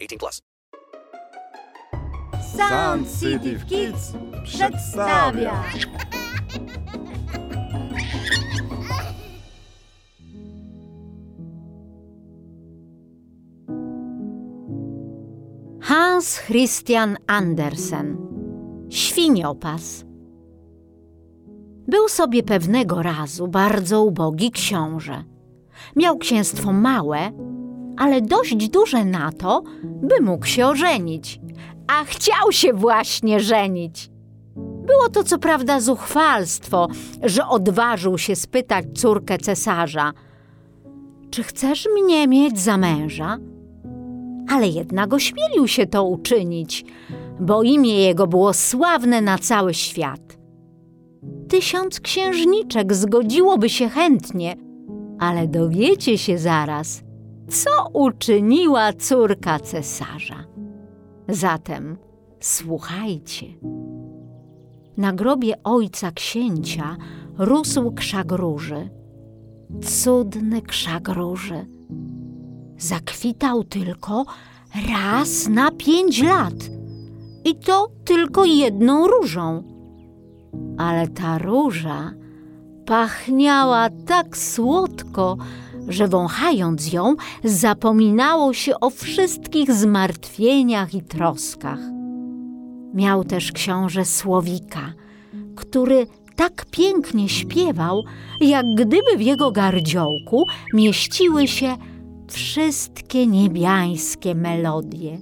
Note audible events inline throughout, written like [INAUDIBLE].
18 plus. Sound City Kids przedstawia. Hans Christian Andersen Świniopas Był sobie pewnego razu bardzo ubogi książę. Miał księstwo małe, ale dość duże na to, by mógł się ożenić. A chciał się właśnie żenić. Było to co prawda zuchwalstwo, że odważył się spytać córkę cesarza: Czy chcesz mnie mieć za męża? Ale jednak ośmielił się to uczynić, bo imię jego było sławne na cały świat. Tysiąc księżniczek zgodziłoby się chętnie, ale dowiecie się zaraz, co uczyniła córka cesarza. Zatem słuchajcie. Na grobie ojca księcia rósł krzak róży. Cudny krzak róży. Zakwitał tylko raz na pięć lat. I to tylko jedną różą. Ale ta róża pachniała tak słodko, że wąchając ją, zapominało się o wszystkich zmartwieniach i troskach. Miał też książę Słowika, który tak pięknie śpiewał, jak gdyby w jego gardziołku mieściły się wszystkie niebiańskie melodie.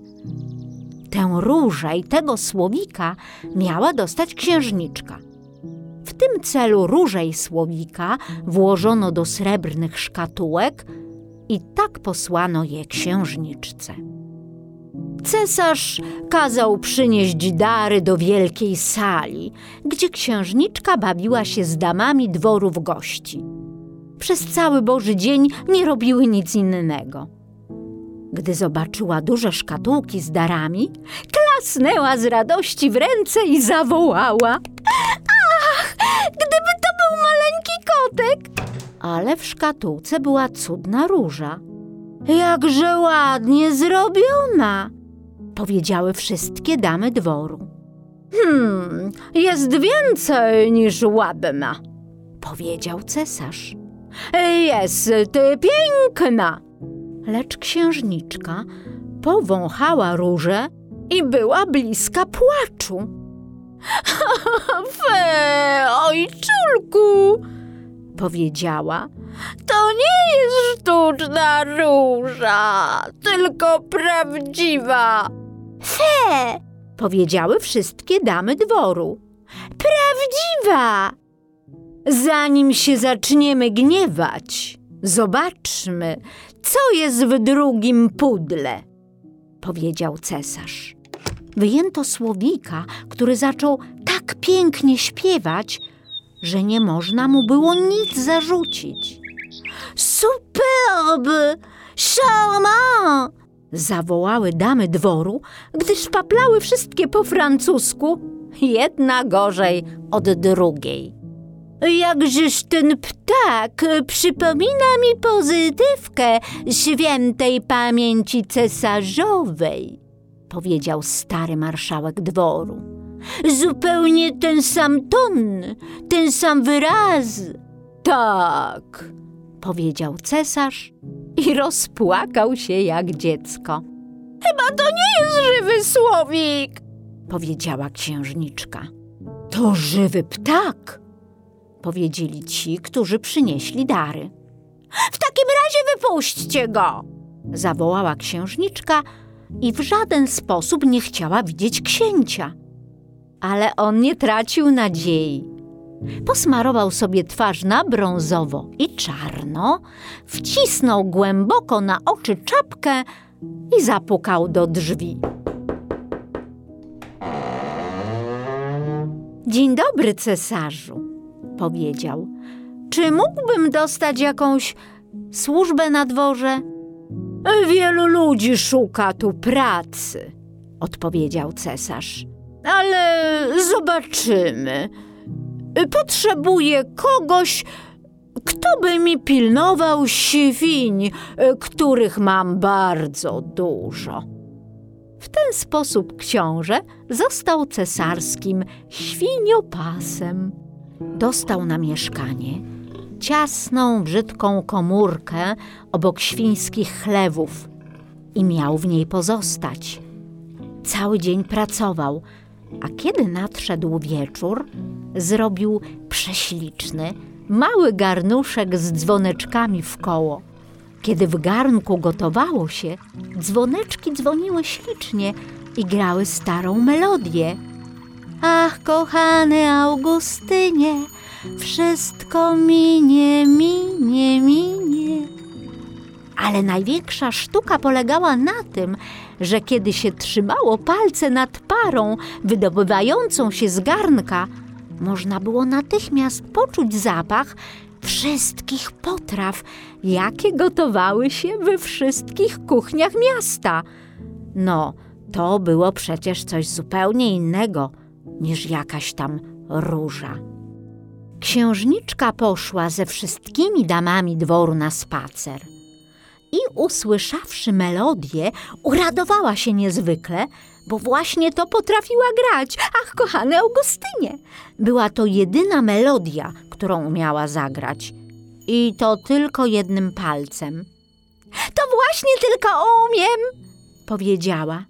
Tę różę i tego słowika miała dostać księżniczka. Tym celu różę i słowika włożono do srebrnych szkatułek i tak posłano je księżniczce. Cesarz kazał przynieść dary do wielkiej sali, gdzie księżniczka bawiła się z damami dworów gości. Przez cały Boży dzień nie robiły nic innego. Gdy zobaczyła duże szkatułki z darami, klasnęła z radości w ręce i zawołała: gdyby to był maleńki kotek! Ale w szkatułce była cudna róża. Jakże ładnie zrobiona! powiedziały wszystkie damy dworu. Hmm, jest więcej niż ładna, powiedział cesarz. Jest piękna. Lecz księżniczka powąchała różę i była bliska płaczu. [LAUGHS] Fe, ojczulku, powiedziała. To nie jest sztuczna róża, tylko prawdziwa. Fe, powiedziały wszystkie damy dworu. Prawdziwa! Zanim się zaczniemy gniewać, zobaczmy, co jest w drugim pudle, powiedział cesarz. Wyjęto słowika, który zaczął tak pięknie śpiewać, że nie można mu było nic zarzucić. Superbe! Charmant! Zawołały damy dworu, gdyż paplały wszystkie po francusku, jedna gorzej od drugiej. Jakżeż ten ptak przypomina mi pozytywkę świętej pamięci cesarzowej, powiedział stary marszałek dworu. Zupełnie ten sam ton, ten sam wyraz. Tak, powiedział cesarz i rozpłakał się jak dziecko. Chyba to nie jest żywy słowik, powiedziała księżniczka. To żywy ptak, powiedzieli ci, którzy przynieśli dary. W takim razie wypuśćcie go, zawołała księżniczka i w żaden sposób nie chciała widzieć księcia. Ale on nie tracił nadziei. Posmarował sobie twarz na brązowo i czarno, wcisnął głęboko na oczy czapkę i zapukał do drzwi. Dzień dobry, cesarzu, powiedział. Czy mógłbym dostać jakąś służbę na dworze? Wielu ludzi szuka tu pracy, odpowiedział cesarz. Ale zobaczymy. Potrzebuję kogoś, kto by mi pilnował świń, których mam bardzo dużo. W ten sposób książę został cesarskim świniopasem. Dostał na mieszkanie ciasną, brzydką komórkę obok świńskich chlewów i miał w niej pozostać. Cały dzień pracował, a kiedy nadszedł wieczór, zrobił prześliczny, mały garnuszek z dzwoneczkami w koło. Kiedy w garnku gotowało się, dzwoneczki dzwoniły ślicznie i grały starą melodię. Ach, kochany Augustynie, wszystko minie, minie, minie. Ale największa sztuka polegała na tym, że kiedy się trzymało palce nad parą wydobywającą się z garnka, można było natychmiast poczuć zapach wszystkich potraw, jakie gotowały się we wszystkich kuchniach miasta. No, to było przecież coś zupełnie innego niż jakaś tam róża. Księżniczka poszła ze wszystkimi damami dworu na spacer i usłyszawszy melodię, uradowała się niezwykle, bo właśnie to potrafiła grać. Ach, kochany Augustynie! Była to jedyna melodia, którą umiała zagrać. I to tylko jednym palcem. To właśnie tylko umiem, powiedziała.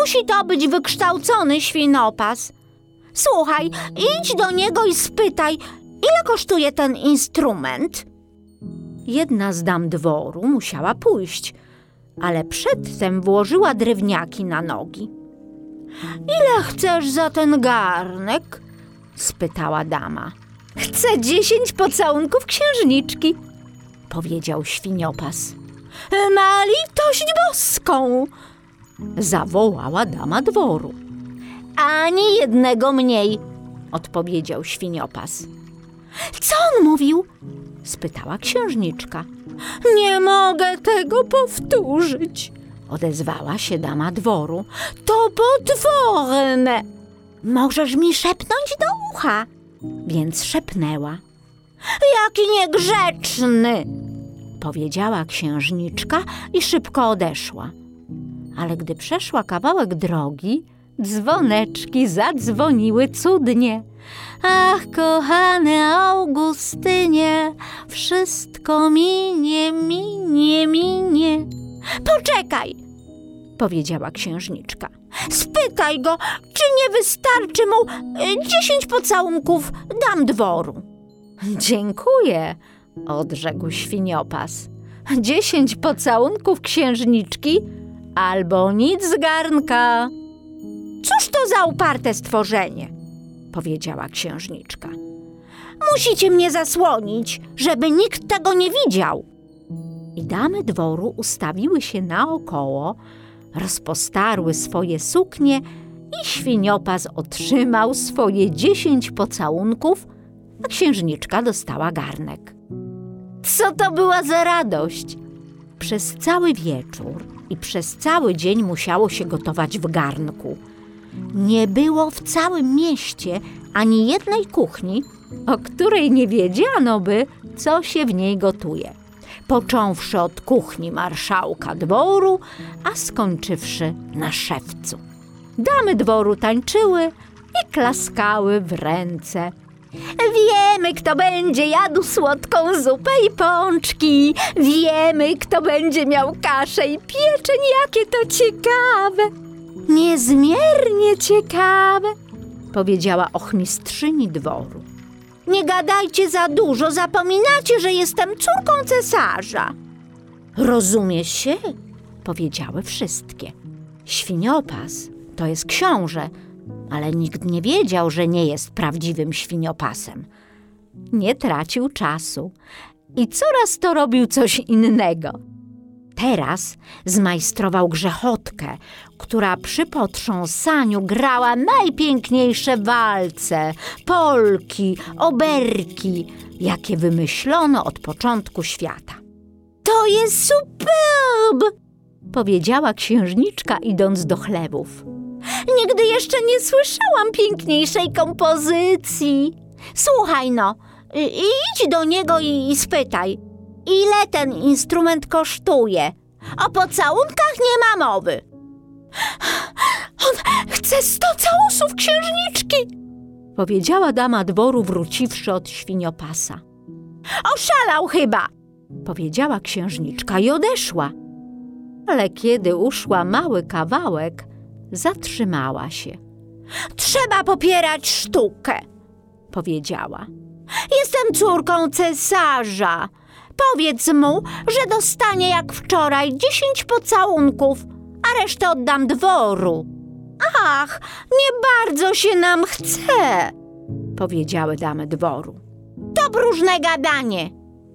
Musi to być wykształcony świnopas. Słuchaj, idź do niego i spytaj, ile kosztuje ten instrument? Jedna z dam dworu musiała pójść, ale przedtem włożyła drewniaki na nogi. Ile chcesz za ten garnek? spytała dama. Chcę dziesięć pocałunków księżniczki, powiedział świniopas. Na litość boską! zawołała dama dworu. Ani jednego mniej, odpowiedział świniopas. Co on mówił? spytała księżniczka. Nie mogę tego powtórzyć, odezwała się dama dworu. To potworne. Możesz mi szepnąć do ucha, więc szepnęła. Jaki niegrzeczny, powiedziała księżniczka i szybko odeszła. Ale gdy przeszła kawałek drogi, dzwoneczki zadzwoniły cudnie. Ach, kochany Augustynie, wszystko minie, minie, minie. Poczekaj, powiedziała księżniczka. Spytaj go, czy nie wystarczy mu y, dziesięć pocałunków dam dworu. Dziękuję, odrzekł świniopas. Dziesięć pocałunków księżniczki albo nic z garnka. Cóż to za uparte stworzenie? Powiedziała księżniczka. Musicie mnie zasłonić, żeby nikt tego nie widział. I damy dworu ustawiły się naokoło, rozpostarły swoje suknie i świniopas otrzymał swoje dziesięć pocałunków, a księżniczka dostała garnek. Co to była za radość? Przez cały wieczór i przez cały dzień musiało się gotować w garnku. Nie było w całym mieście ani jednej kuchni, o której nie wiedziano by, co się w niej gotuje. Począwszy od kuchni marszałka dworu, a skończywszy na szewcu. Damy dworu tańczyły i klaskały w ręce. Wiemy, kto będzie jadł słodką zupę i pączki. Wiemy, kto będzie miał kaszę i pieczeń. Jakie to ciekawe! Niezmiernie ciekawe, powiedziała ochmistrzyni dworu. Nie gadajcie za dużo, zapominacie, że jestem córką cesarza. Rozumie się, powiedziały wszystkie. Świniopas to jest książę, ale nikt nie wiedział, że nie jest prawdziwym świniopasem. Nie tracił czasu i coraz to robił coś innego. Teraz zmajstrował grzechotkę, która przy potrząsaniu grała najpiękniejsze walce, polki, oberki, jakie wymyślono od początku świata. To jest superb! powiedziała księżniczka, idąc do chlewów. Nigdy jeszcze nie słyszałam piękniejszej kompozycji. Słuchaj no, idź do niego i, i spytaj, ile ten instrument kosztuje. O pocałunkach nie ma mowy. On chce sto całusów księżniczki, powiedziała dama dworu, wróciwszy od świniopasa. Oszalał chyba, powiedziała księżniczka i odeszła. Ale kiedy uszła mały kawałek, zatrzymała się. Trzeba popierać sztukę, powiedziała. Jestem córką cesarza. Powiedz mu, że dostanie jak wczoraj dziesięć pocałunków, a resztę oddam dworu. Ach, nie bardzo się nam chce, powiedziały damy dworu. To próżne gadanie,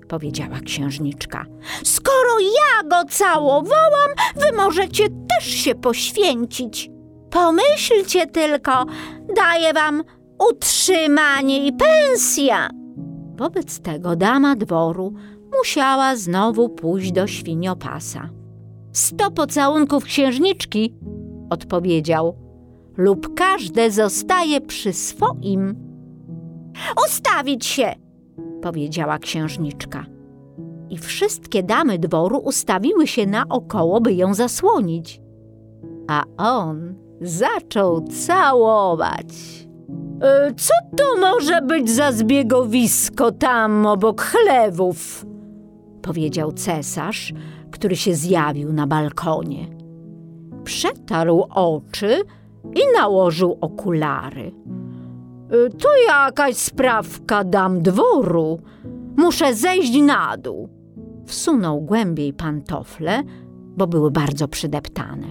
powiedziała księżniczka. Skoro ja go całowałam, wy możecie też się poświęcić. Pomyślcie tylko, daję wam utrzymanie i pensja. Wobec tego dama dworu musiała znowu pójść do świniopasa. Sto pocałunków księżniczki, odpowiedział, lub każde zostaje przy swoim. Ustawić się, powiedziała księżniczka. I wszystkie damy dworu ustawiły się naokoło, by ją zasłonić. A on zaczął całować. E, Co to może być za zbiegowisko tam obok chlewów? Powiedział cesarz, który się zjawił na balkonie. Przetarł oczy i nałożył okulary. E, To jakaś sprawka dam dworu. Muszę zejść na dół. Wsunął głębiej pantofle, bo były bardzo przydeptane.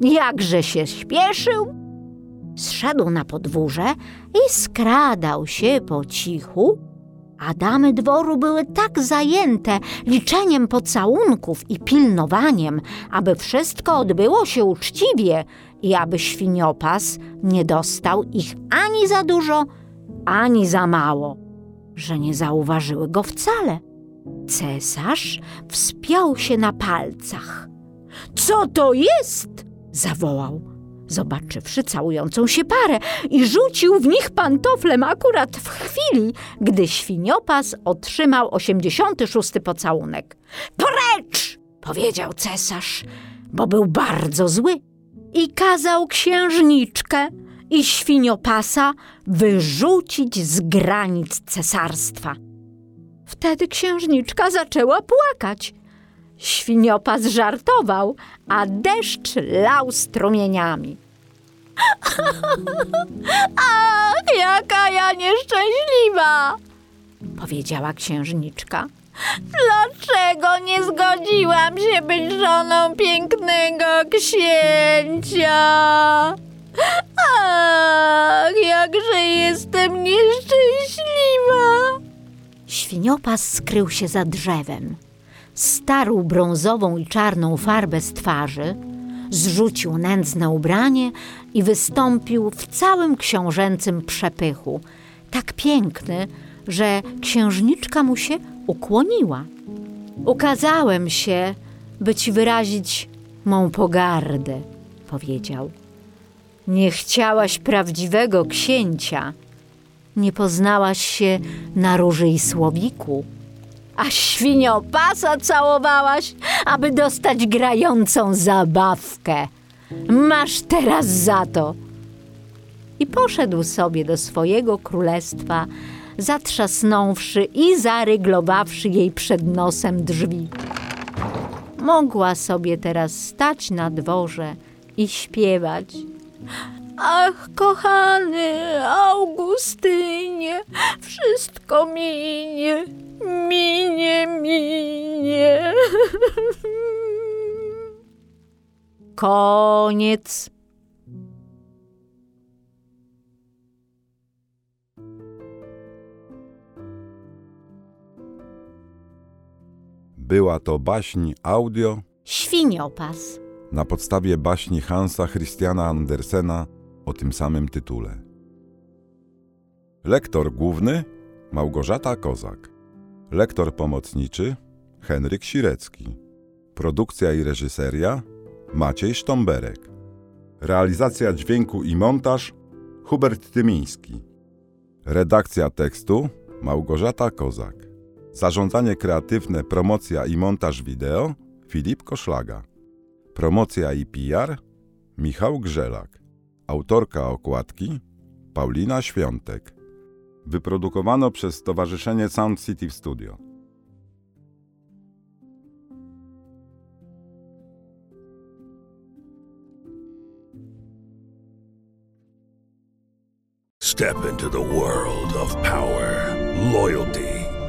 Jakże się śpieszył! Zszedł na podwórze i skradał się po cichu, a damy dworu były tak zajęte liczeniem pocałunków i pilnowaniem, aby wszystko odbyło się uczciwie i aby świniopas nie dostał ich ani za dużo, ani za mało, że nie zauważyły go wcale. Cesarz wspiął się na palcach. Co to jest? zawołał, zobaczywszy całującą się parę i rzucił w nich pantoflem akurat w chwili, gdy świniopas otrzymał 86 pocałunek. Precz! powiedział cesarz, bo był bardzo zły i kazał księżniczkę i świniopasa wyrzucić z granic cesarstwa. Wtedy księżniczka zaczęła płakać. Świniopas żartował, a deszcz lał strumieniami. [LAUGHS] Ach, jaka ja nieszczęśliwa! powiedziała księżniczka. Dlaczego nie zgodziłam się być żoną pięknego księcia? Ach, jakże jestem nieszczęśliwa! Świniopas skrył się za drzewem. Starł brązową i czarną farbę z twarzy, zrzucił nędzne ubranie i wystąpił w całym książęcym przepychu, tak piękny, że księżniczka mu się ukłoniła. Ukazałem się, by ci wyrazić mą pogardę, powiedział. Nie chciałaś prawdziwego księcia, nie poznałaś się na róży i słowiku, a świniopasa całowałaś, aby dostać grającą zabawkę. Masz teraz za to. I poszedł sobie do swojego królestwa, zatrzasnąwszy i zaryglowawszy jej przed nosem drzwi. Mogła sobie teraz stać na dworze i śpiewać. Ach, kochany Augustynie, wszystko minie, minie, minie. Koniec. Była to baśń audio Świniopas. Na podstawie baśni Hansa Christiana Andersena o tym samym tytule. Lektor główny Małgorzata Kozak. Lektor pomocniczy Henryk Sirecki. Produkcja i reżyseria Maciej Sztomberek. Realizacja dźwięku i montaż Hubert Tymiński. Redakcja tekstu Małgorzata Kozak. Zarządzanie kreatywne, promocja i montaż wideo Filip Koszlaga. Promocja i PR Michał Grzelak. Autorka okładki Paulina Świątek. Wyprodukowano przez Stowarzyszenie Sound City Studio. Step into the world of power, loyalty,